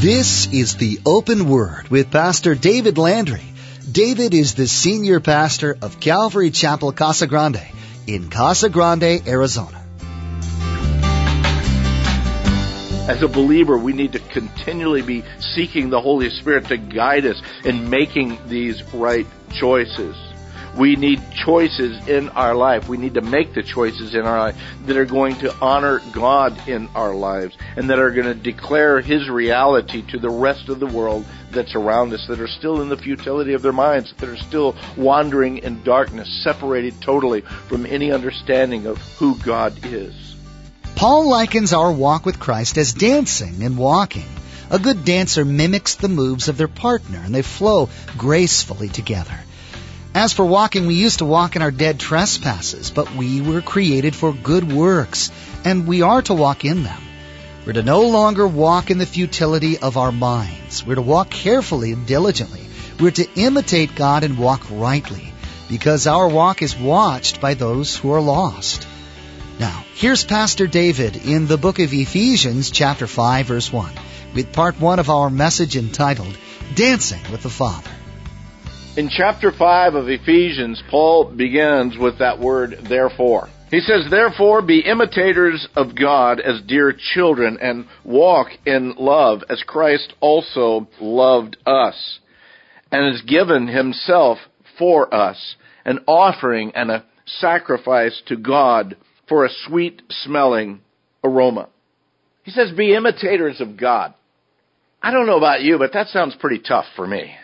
This is the Open Word with Pastor David Landry. David is the senior pastor of Calvary Chapel Casa Grande in Casa Grande, Arizona. As a believer, we need to continually be seeking the Holy Spirit to guide us in making these right choices. We need choices in our life. We need to make the choices in our life that are going to honor God in our lives and that are going to declare His reality to the rest of the world that's around us that are still in the futility of their minds, that are still wandering in darkness, separated totally from any understanding of who God is. Paul likens our walk with Christ as dancing and walking. A good dancer mimics the moves of their partner and they flow gracefully together. As for walking, we used to walk in our dead trespasses, but we were created for good works, and we are to walk in them. We're to no longer walk in the futility of our minds. We're to walk carefully and diligently. We're to imitate God and walk rightly, because our walk is watched by those who are lost. Now, here's Pastor David in the book of Ephesians, chapter 5, verse 1, with part 1 of our message entitled, Dancing with the Father. In chapter 5 of Ephesians, Paul begins with that word, therefore. He says, Therefore be imitators of God as dear children and walk in love as Christ also loved us and has given himself for us, an offering and a sacrifice to God for a sweet smelling aroma. He says, Be imitators of God. I don't know about you, but that sounds pretty tough for me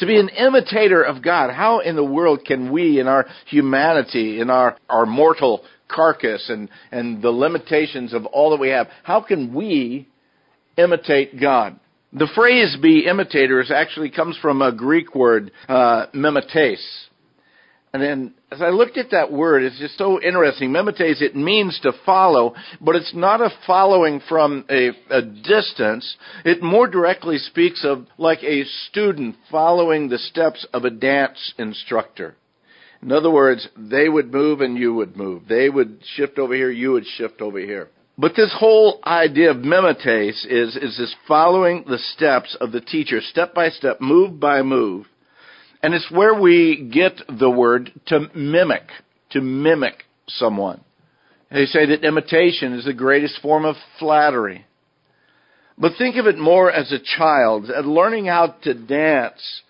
to be an imitator of God. How in the world can we, in our humanity, in our, our mortal carcass and, and the limitations of all that we have, how can we imitate God? The phrase be imitators actually comes from a Greek word, uh, mimetes. And then as I looked at that word, it's just so interesting. Mimetes, it means to follow, but it's not a following from a, a, distance. It more directly speaks of like a student following the steps of a dance instructor. In other words, they would move and you would move. They would shift over here, you would shift over here. But this whole idea of mimetes is, is this following the steps of the teacher, step by step, move by move. And it's where we get the word to mimic, to mimic someone. They say that imitation is the greatest form of flattery. But think of it more as a child, at learning how to dance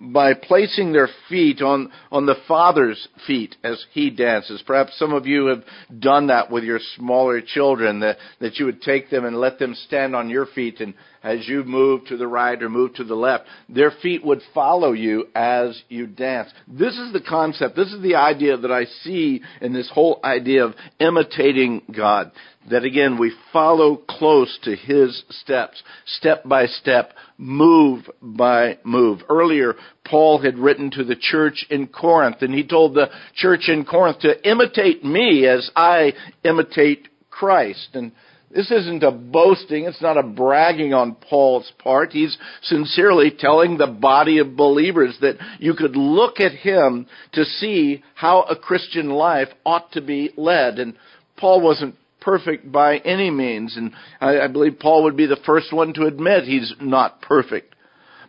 by placing their feet on, on the father's feet as he dances. Perhaps some of you have done that with your smaller children, that, that you would take them and let them stand on your feet and as you move to the right or move to the left, their feet would follow you as you dance. This is the concept, this is the idea that I see in this whole idea of imitating God that again we follow close to his steps, step by step, move by move. Earlier, Paul had written to the church in Corinth and he told the church in Corinth to imitate me as I imitate Christ. And this isn't a boasting, it's not a bragging on Paul's part. He's sincerely telling the body of believers that you could look at him to see how a Christian life ought to be led. And Paul wasn't perfect by any means. And I, I believe Paul would be the first one to admit he's not perfect.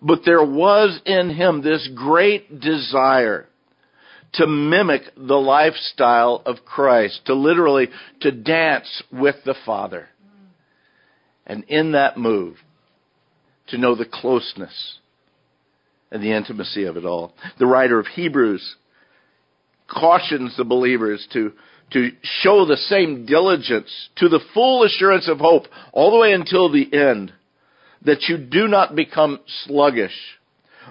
But there was in him this great desire to mimic the lifestyle of Christ, to literally to dance with the Father. And in that move, to know the closeness and the intimacy of it all. The writer of Hebrews cautions the believers to to show the same diligence to the full assurance of hope all the way until the end, that you do not become sluggish,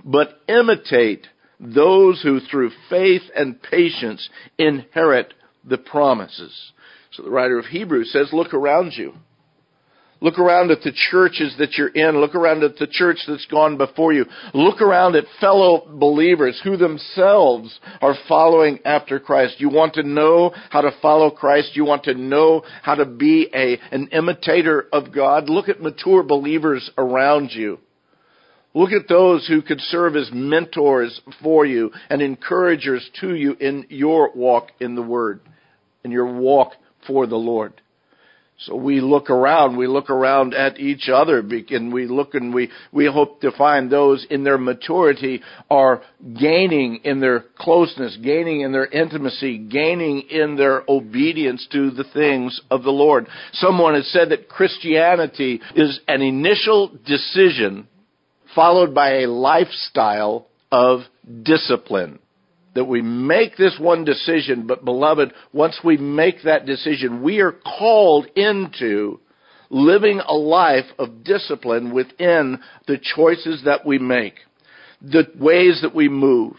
but imitate those who through faith and patience inherit the promises. So the writer of Hebrews says, look around you. Look around at the churches that you're in. Look around at the church that's gone before you. Look around at fellow believers who themselves are following after Christ. You want to know how to follow Christ. You want to know how to be a, an imitator of God. Look at mature believers around you. Look at those who could serve as mentors for you and encouragers to you in your walk in the Word, in your walk for the Lord. So we look around, we look around at each other, and we look and we, we hope to find those in their maturity are gaining in their closeness, gaining in their intimacy, gaining in their obedience to the things of the Lord. Someone has said that Christianity is an initial decision followed by a lifestyle of discipline that we make this one decision, but beloved, once we make that decision, we are called into living a life of discipline within the choices that we make, the ways that we move.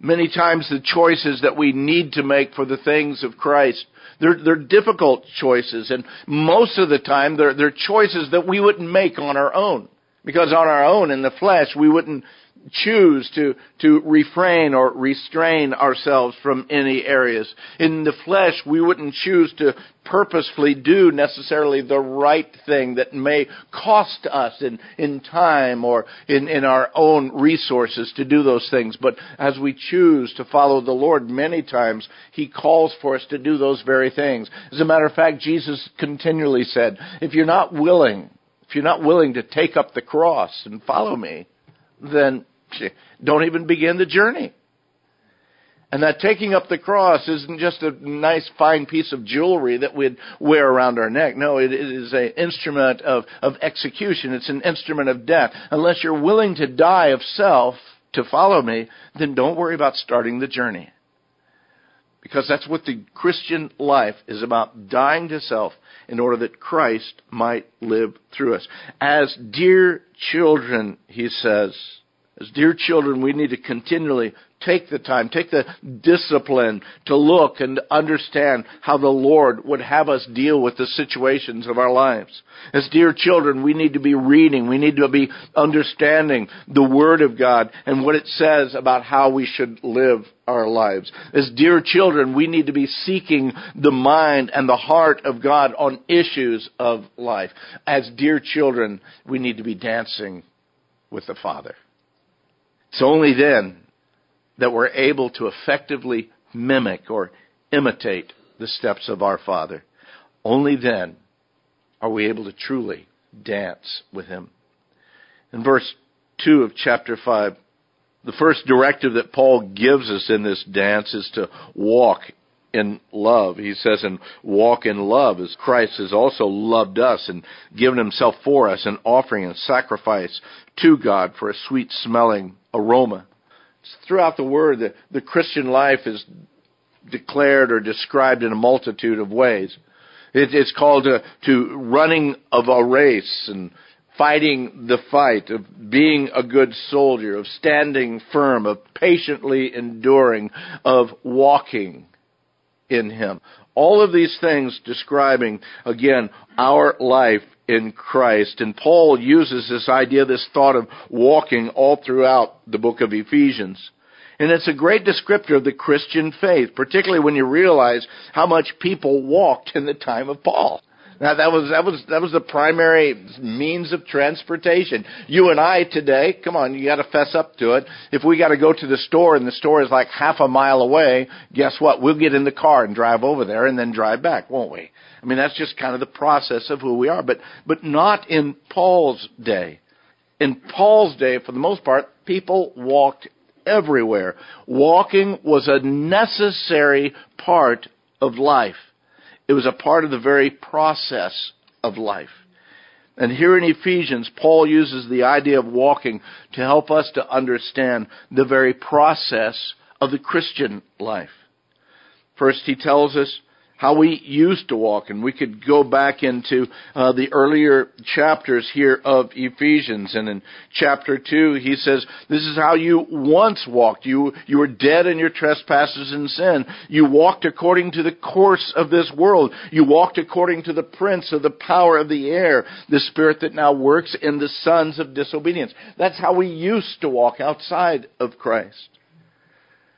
Many times the choices that we need to make for the things of Christ, they're, they're difficult choices, and most of the time they're, they're choices that we wouldn't make on our own. Because on our own in the flesh, we wouldn't choose to, to refrain or restrain ourselves from any areas. In the flesh, we wouldn't choose to purposefully do necessarily the right thing that may cost us in, in time or in, in our own resources to do those things. But as we choose to follow the Lord, many times He calls for us to do those very things. As a matter of fact, Jesus continually said, if you're not willing, if you're not willing to take up the cross and follow me, then don't even begin the journey. And that taking up the cross isn't just a nice fine piece of jewelry that we'd wear around our neck. No, it is an instrument of, of execution. It's an instrument of death. Unless you're willing to die of self to follow me, then don't worry about starting the journey. Because that's what the Christian life is about, dying to self in order that Christ might live through us. As dear children, he says, as dear children, we need to continually take the time, take the discipline to look and understand how the Lord would have us deal with the situations of our lives. As dear children, we need to be reading, we need to be understanding the Word of God and what it says about how we should live our lives. As dear children, we need to be seeking the mind and the heart of God on issues of life. As dear children, we need to be dancing with the Father. It's only then that we're able to effectively mimic or imitate the steps of our Father. Only then are we able to truly dance with Him. In verse 2 of chapter 5, the first directive that Paul gives us in this dance is to walk in love. He says, and walk in love as Christ has also loved us and given himself for us, an offering and sacrifice to God for a sweet smelling aroma. Throughout the Word, the, the Christian life is declared or described in a multitude of ways. It, it's called to, to running of a race and fighting the fight, of being a good soldier, of standing firm, of patiently enduring, of walking in Him. All of these things describing, again, our life in Christ. And Paul uses this idea, this thought of walking all throughout the book of Ephesians. And it's a great descriptor of the Christian faith, particularly when you realize how much people walked in the time of Paul. Now that was that was that was the primary means of transportation. You and I today, come on, you got to fess up to it. If we got to go to the store and the store is like half a mile away, guess what? We'll get in the car and drive over there and then drive back, won't we? I mean, that's just kind of the process of who we are, but but not in Paul's day. In Paul's day, for the most part, people walked everywhere. Walking was a necessary part of life. It was a part of the very process of life. And here in Ephesians, Paul uses the idea of walking to help us to understand the very process of the Christian life. First, he tells us how we used to walk. And we could go back into uh, the earlier chapters here of Ephesians. And in chapter 2, he says, This is how you once walked. You, you were dead in your trespasses and sin. You walked according to the course of this world. You walked according to the prince of the power of the air, the spirit that now works in the sons of disobedience. That's how we used to walk outside of Christ.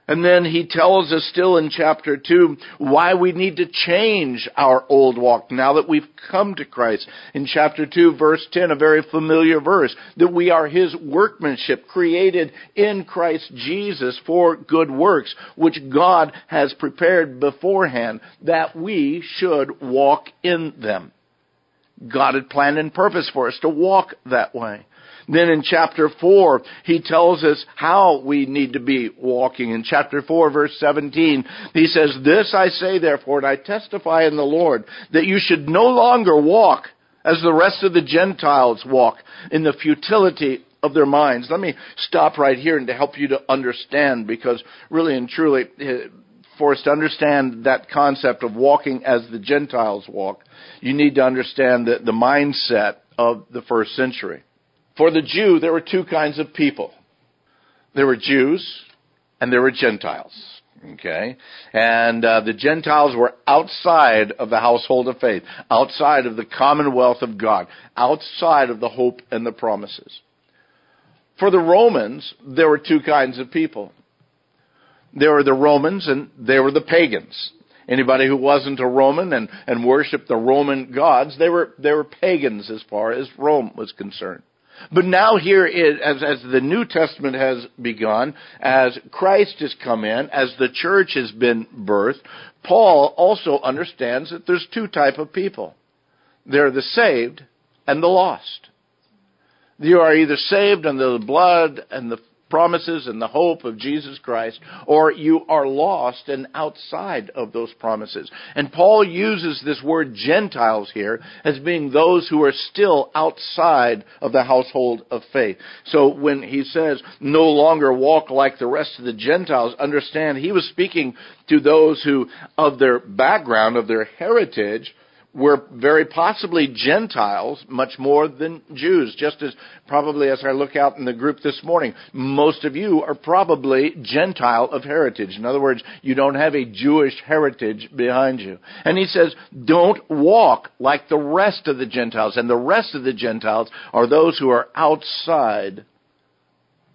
And then he tells us still in chapter 2 why we need to change our old walk now that we've come to Christ. In chapter 2 verse 10, a very familiar verse, that we are his workmanship created in Christ Jesus for good works, which God has prepared beforehand that we should walk in them. God had planned and purpose for us to walk that way. Then in chapter 4, he tells us how we need to be walking. In chapter 4 verse 17, he says, This I say therefore, and I testify in the Lord, that you should no longer walk as the rest of the Gentiles walk in the futility of their minds. Let me stop right here and to help you to understand because really and truly, eh, for us to understand that concept of walking as the Gentiles walk, you need to understand the, the mindset of the first century. For the Jew, there were two kinds of people. There were Jews and there were Gentiles. Okay? And uh, the Gentiles were outside of the household of faith, outside of the commonwealth of God, outside of the hope and the promises. For the Romans, there were two kinds of people. There were the Romans and there were the pagans. Anybody who wasn't a Roman and, and worshiped the Roman gods, they were, they were pagans as far as Rome was concerned. But now here, is, as, as the New Testament has begun, as Christ has come in, as the church has been birthed, Paul also understands that there's two type of people. They're the saved and the lost. You are either saved under the blood and the promises and the hope of Jesus Christ, or you are lost and outside of those promises. And Paul uses this word Gentiles here as being those who are still outside of the household of faith. So when he says, no longer walk like the rest of the Gentiles, understand he was speaking to those who, of their background, of their heritage, were very possibly Gentiles much more than Jews. Just as probably as I look out in the group this morning, most of you are probably Gentile of heritage. In other words, you don't have a Jewish heritage behind you. And he says, don't walk like the rest of the Gentiles. And the rest of the Gentiles are those who are outside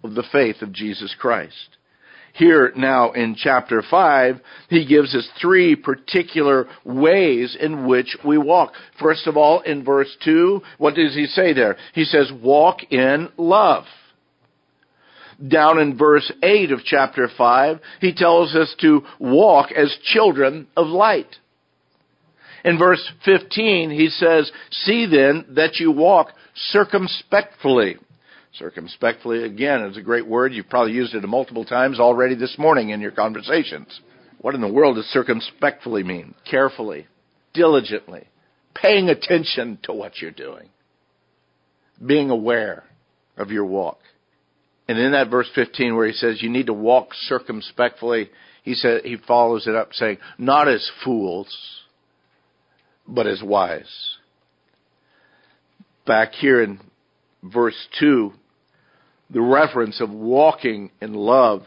of the faith of Jesus Christ. Here now in chapter 5, he gives us three particular ways in which we walk. First of all, in verse 2, what does he say there? He says, walk in love. Down in verse 8 of chapter 5, he tells us to walk as children of light. In verse 15, he says, See then that you walk circumspectfully Circumspectly, again, is a great word. You've probably used it multiple times already this morning in your conversations. What in the world does circumspectly mean? Carefully, diligently, paying attention to what you're doing, being aware of your walk. And in that verse 15 where he says you need to walk circumspectly, he said he follows it up saying, not as fools, but as wise. Back here in verse 2, the reference of walking in love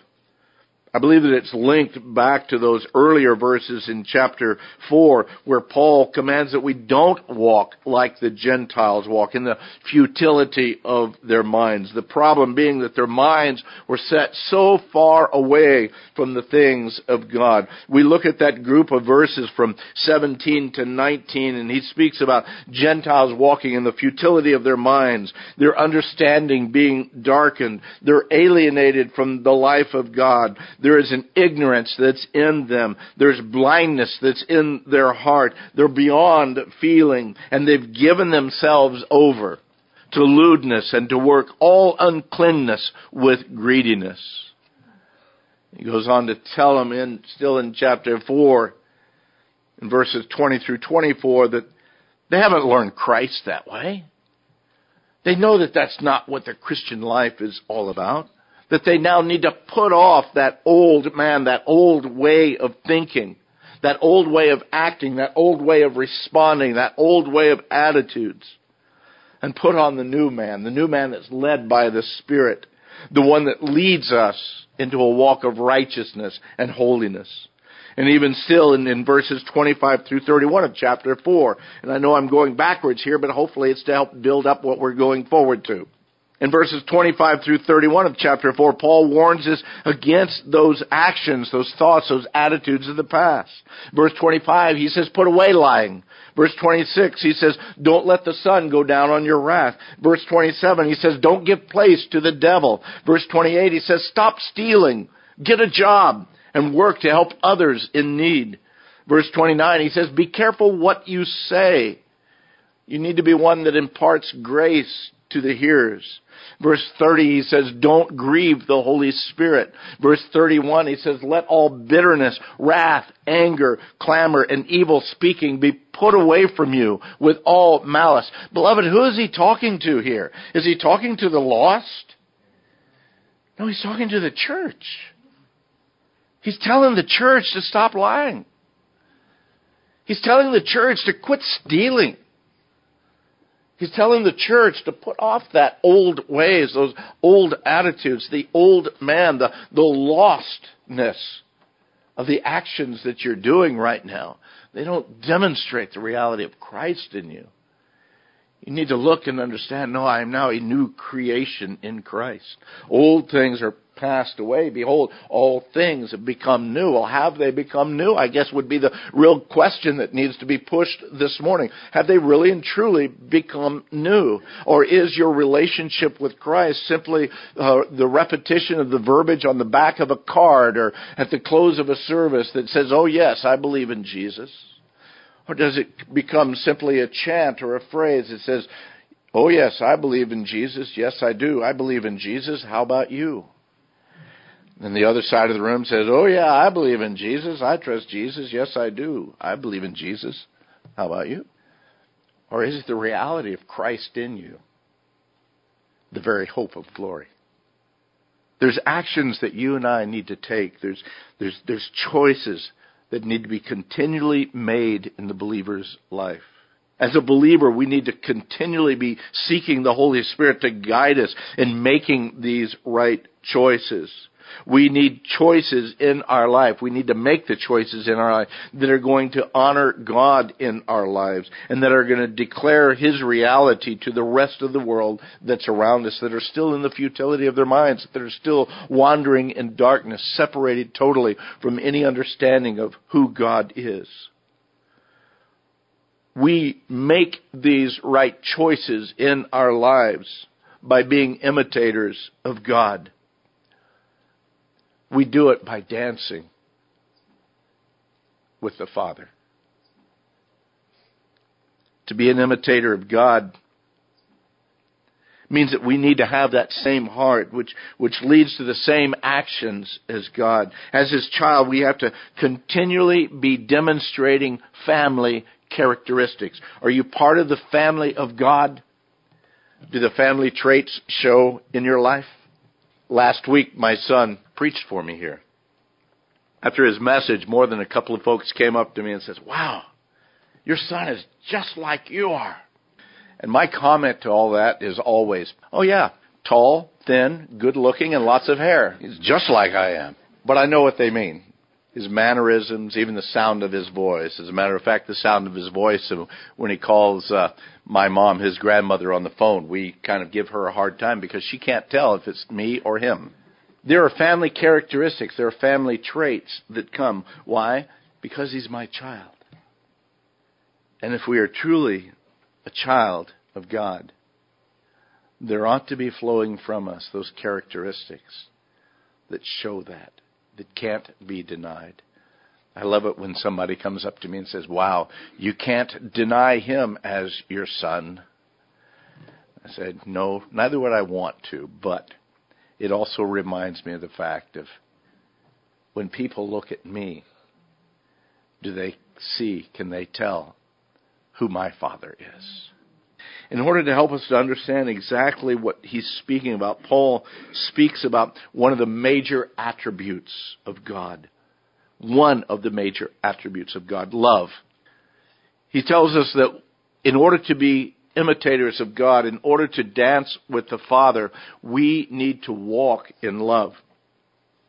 I believe that it's linked back to those earlier verses in chapter 4 where Paul commands that we don't walk like the Gentiles walk in the futility of their minds. The problem being that their minds were set so far away from the things of God. We look at that group of verses from 17 to 19 and he speaks about Gentiles walking in the futility of their minds, their understanding being darkened, they're alienated from the life of God there is an ignorance that's in them. There's blindness that's in their heart. They're beyond feeling and they've given themselves over to lewdness and to work all uncleanness with greediness. He goes on to tell them in, still in chapter 4, in verses 20 through 24, that they haven't learned Christ that way. They know that that's not what their Christian life is all about that they now need to put off that old man, that old way of thinking, that old way of acting, that old way of responding, that old way of attitudes, and put on the new man, the new man that's led by the Spirit, the one that leads us into a walk of righteousness and holiness. And even still in, in, verses 25 through 31 of chapter 4. And I know I'm going backwards here, but hopefully it's to help build up what we're going forward to. In verses 25 through 31 of chapter 4, Paul warns us against those actions, those thoughts, those attitudes of the past. Verse 25, he says, put away lying. Verse 26, he says, don't let the sun go down on your wrath. Verse 27, he says, don't give place to the devil. Verse 28, he says, stop stealing. Get a job and work to help others in need. Verse 29, he says, be careful what you say. You need to be one that imparts grace to the hearers. Verse 30, he says, don't grieve the Holy Spirit. Verse 31, he says, let all bitterness, wrath, anger, clamor, and evil speaking be put away from you with all malice. Beloved, who is he talking to here? Is he talking to the lost? No, he's talking to the church. He's telling the church to stop lying. He's telling the church to quit stealing. He's telling the church to put off that old ways, those old attitudes, the old man, the, the lostness of the actions that you're doing right now. They don't demonstrate the reality of Christ in you. You need to look and understand, no, I am now a new creation in Christ. Old things are passed away. Behold, all things have become new. Well, have they become new? I guess would be the real question that needs to be pushed this morning. Have they really and truly become new? Or is your relationship with Christ simply uh, the repetition of the verbiage on the back of a card or at the close of a service that says, oh yes, I believe in Jesus? Or does it become simply a chant or a phrase that says, Oh, yes, I believe in Jesus. Yes, I do. I believe in Jesus. How about you? And the other side of the room says, Oh, yeah, I believe in Jesus. I trust Jesus. Yes, I do. I believe in Jesus. How about you? Or is it the reality of Christ in you? The very hope of glory. There's actions that you and I need to take. There's, there's, there's choices that need to be continually made in the believer's life. As a believer, we need to continually be seeking the Holy Spirit to guide us in making these right choices. We need choices in our life. We need to make the choices in our life that are going to honor God in our lives and that are going to declare His reality to the rest of the world that's around us that are still in the futility of their minds, that are still wandering in darkness, separated totally from any understanding of who God is. We make these right choices in our lives by being imitators of God. We do it by dancing with the Father. To be an imitator of God means that we need to have that same heart, which, which leads to the same actions as God. As His child, we have to continually be demonstrating family characteristics. Are you part of the family of God? Do the family traits show in your life? Last week, my son preached for me here. After his message, more than a couple of folks came up to me and says, "Wow, your son is just like you are." And my comment to all that is always, "Oh yeah, tall, thin, good looking, and lots of hair. He's just like I am." But I know what they mean. His mannerisms, even the sound of his voice. As a matter of fact, the sound of his voice when he calls uh, my mom, his grandmother, on the phone, we kind of give her a hard time because she can't tell if it's me or him. There are family characteristics, there are family traits that come. Why? Because he's my child. And if we are truly a child of God, there ought to be flowing from us those characteristics that show that, that can't be denied. I love it when somebody comes up to me and says, Wow, you can't deny him as your son. I said, No, neither would I want to, but it also reminds me of the fact of when people look at me, do they see, can they tell who my Father is? In order to help us to understand exactly what he's speaking about, Paul speaks about one of the major attributes of God. One of the major attributes of God, love. He tells us that in order to be imitators of God, in order to dance with the Father, we need to walk in love.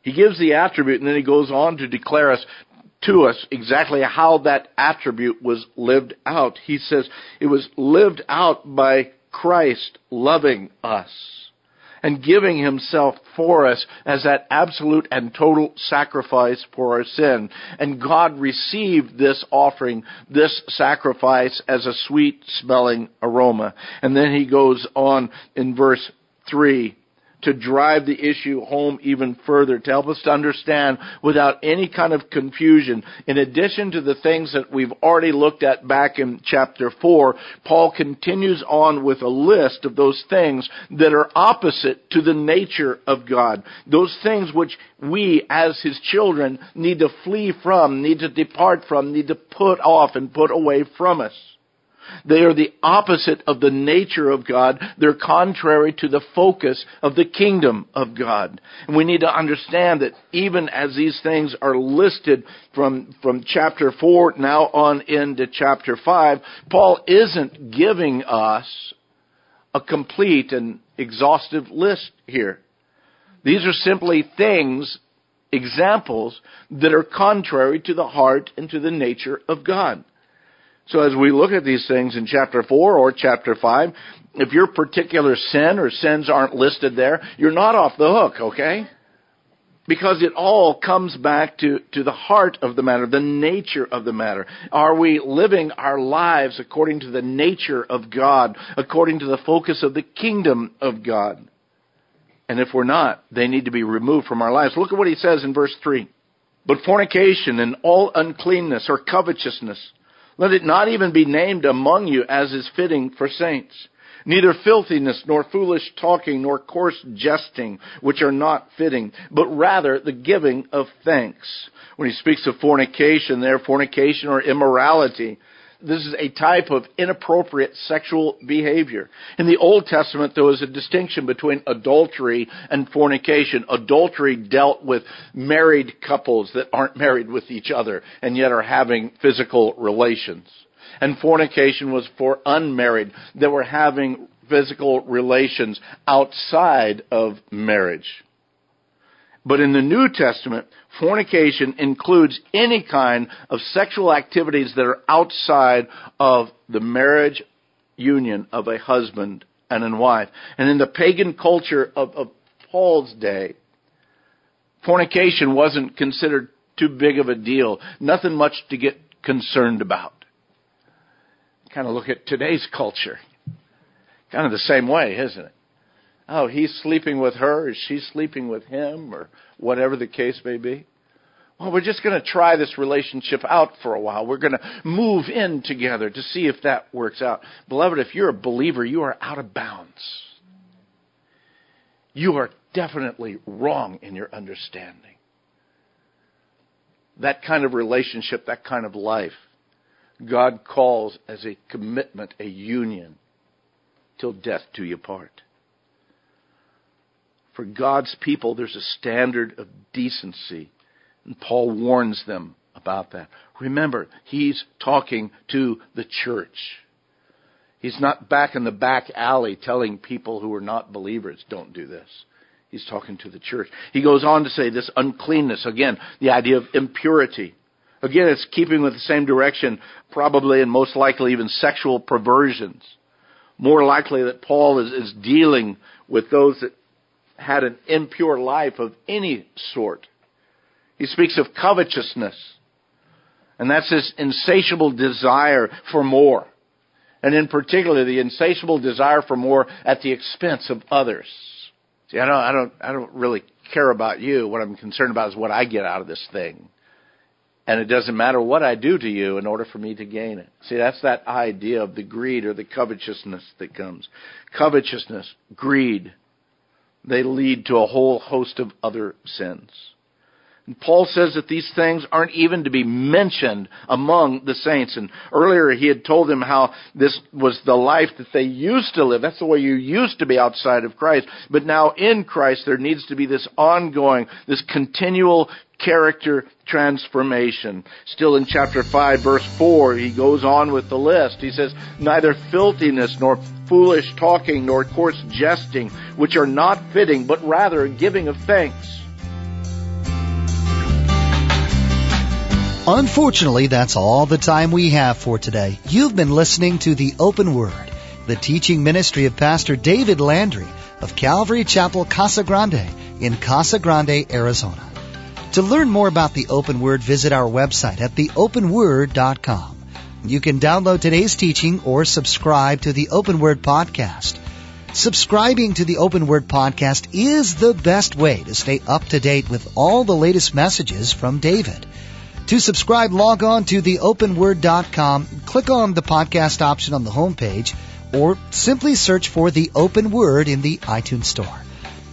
He gives the attribute and then he goes on to declare us to us exactly how that attribute was lived out. He says it was lived out by Christ loving us. and giving himself for us as that absolute and total sacrifice for our sin. And God received this offering, this sacrifice as a sweet smelling aroma. And then he goes on in verse 3 to drive the issue home even further, to help us to understand without any kind of confusion. In addition to the things that we've already looked at back in chapter 4, Paul continues on with a list of those things that are opposite to the nature of God. Those things which we as his children need to flee from, need to depart from, need to put off and put away from us. They are the opposite of the nature of God. They're contrary to the focus of the kingdom of God. And we need to understand that even as these things are listed from, from chapter 4 now on into chapter 5, Paul isn't giving us a complete and exhaustive list here. These are simply things, examples, that are contrary to the heart and to the nature of God. So as we look at these things in chapter 4 or chapter 5, if your particular sin or sins aren't listed there, you're not off the hook, okay? Because it all comes back to, to the heart of the matter, the nature of the matter. Are we living our lives according to the nature of God, according to the focus of the kingdom of God? And if we're not, they need to be removed from our lives. Look at what he says in verse 3. But fornication and all uncleanness or covetousness, let it not even be named among you as is fitting for saints. Neither filthiness, nor foolish talking, nor coarse jesting, which are not fitting, but rather the giving of thanks. When he speaks of fornication there, fornication or immorality, this is a type of inappropriate sexual behavior. In the Old Testament, there was a distinction between adultery and fornication. Adultery dealt with married couples that aren't married with each other and yet are having physical relations. And fornication was for unmarried that were having physical relations outside of marriage. But in the New Testament, fornication includes any kind of sexual activities that are outside of the marriage union of a husband and a wife. And in the pagan culture of, of Paul's day, fornication wasn't considered too big of a deal. Nothing much to get concerned about. Kind of look at today's culture. Kind of the same way, isn't it? Oh, he's sleeping with her, is she sleeping with him, or whatever the case may be. Well, we're just going to try this relationship out for a while. We're going to move in together to see if that works out. Beloved, if you're a believer, you are out of bounds. You are definitely wrong in your understanding. That kind of relationship, that kind of life, God calls as a commitment, a union, till death do you part for God's people, there's a standard of decency. And Paul warns them about that. Remember, he's talking to the church. He's not back in the back alley telling people who are not believers, don't do this. He's talking to the church. He goes on to say this uncleanness, again, the idea of impurity. Again, it's keeping with the same direction, probably and most likely even sexual perversions. More likely that Paul is, is dealing with those that had an impure life of any sort. He speaks of covetousness. And that's this insatiable desire for more. And in particular, the insatiable desire for more at the expense of others. See, I don't, I don't, I don't really care about you. What I'm concerned about is what I get out of this thing. And it doesn't matter what I do to you in order for me to gain it. See, that's that idea of the greed or the covetousness that comes. Covetousness, greed, they lead to a whole host of other sins. And Paul says that these things aren't even to be mentioned among the saints. And earlier he had told them how this was the life that they used to live. That's the way you used to be outside of Christ. But now in Christ there needs to be this ongoing, this continual character transformation. Still in chapter 5 verse 4, he goes on with the list. He says, neither filthiness nor foolish talking nor coarse jesting, which are not fitting, but rather giving of thanks. Unfortunately, that's all the time we have for today. You've been listening to the Open Word, the teaching ministry of Pastor David Landry of Calvary Chapel Casa Grande in Casa Grande, Arizona. To learn more about the Open Word, visit our website at theopenword.com. You can download today's teaching or subscribe to the Open Word podcast. Subscribing to the Open Word podcast is the best way to stay up to date with all the latest messages from David. To subscribe, log on to theopenword.com, click on the podcast option on the homepage, or simply search for the Open Word in the iTunes Store.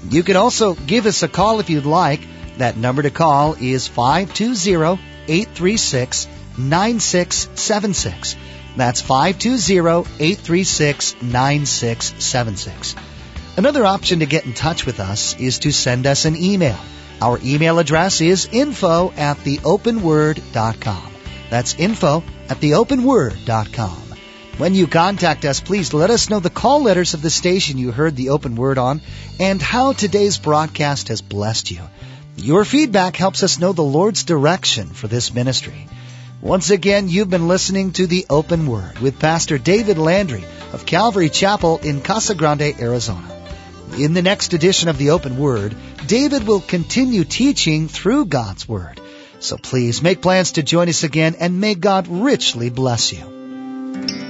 You can also give us a call if you'd like. That number to call is 520-836-9676. That's 520-836-9676. Another option to get in touch with us is to send us an email. Our email address is info at theopenword.com. That's info at theopenword.com. When you contact us, please let us know the call letters of the station you heard the open word on and how today's broadcast has blessed you. Your feedback helps us know the Lord's direction for this ministry. Once again, you've been listening to the Open Word with Pastor David Landry of Calvary Chapel in Casa Grande, Arizona. In the next edition of the Open Word, David will continue teaching through God's Word. So please make plans to join us again and may God richly bless you.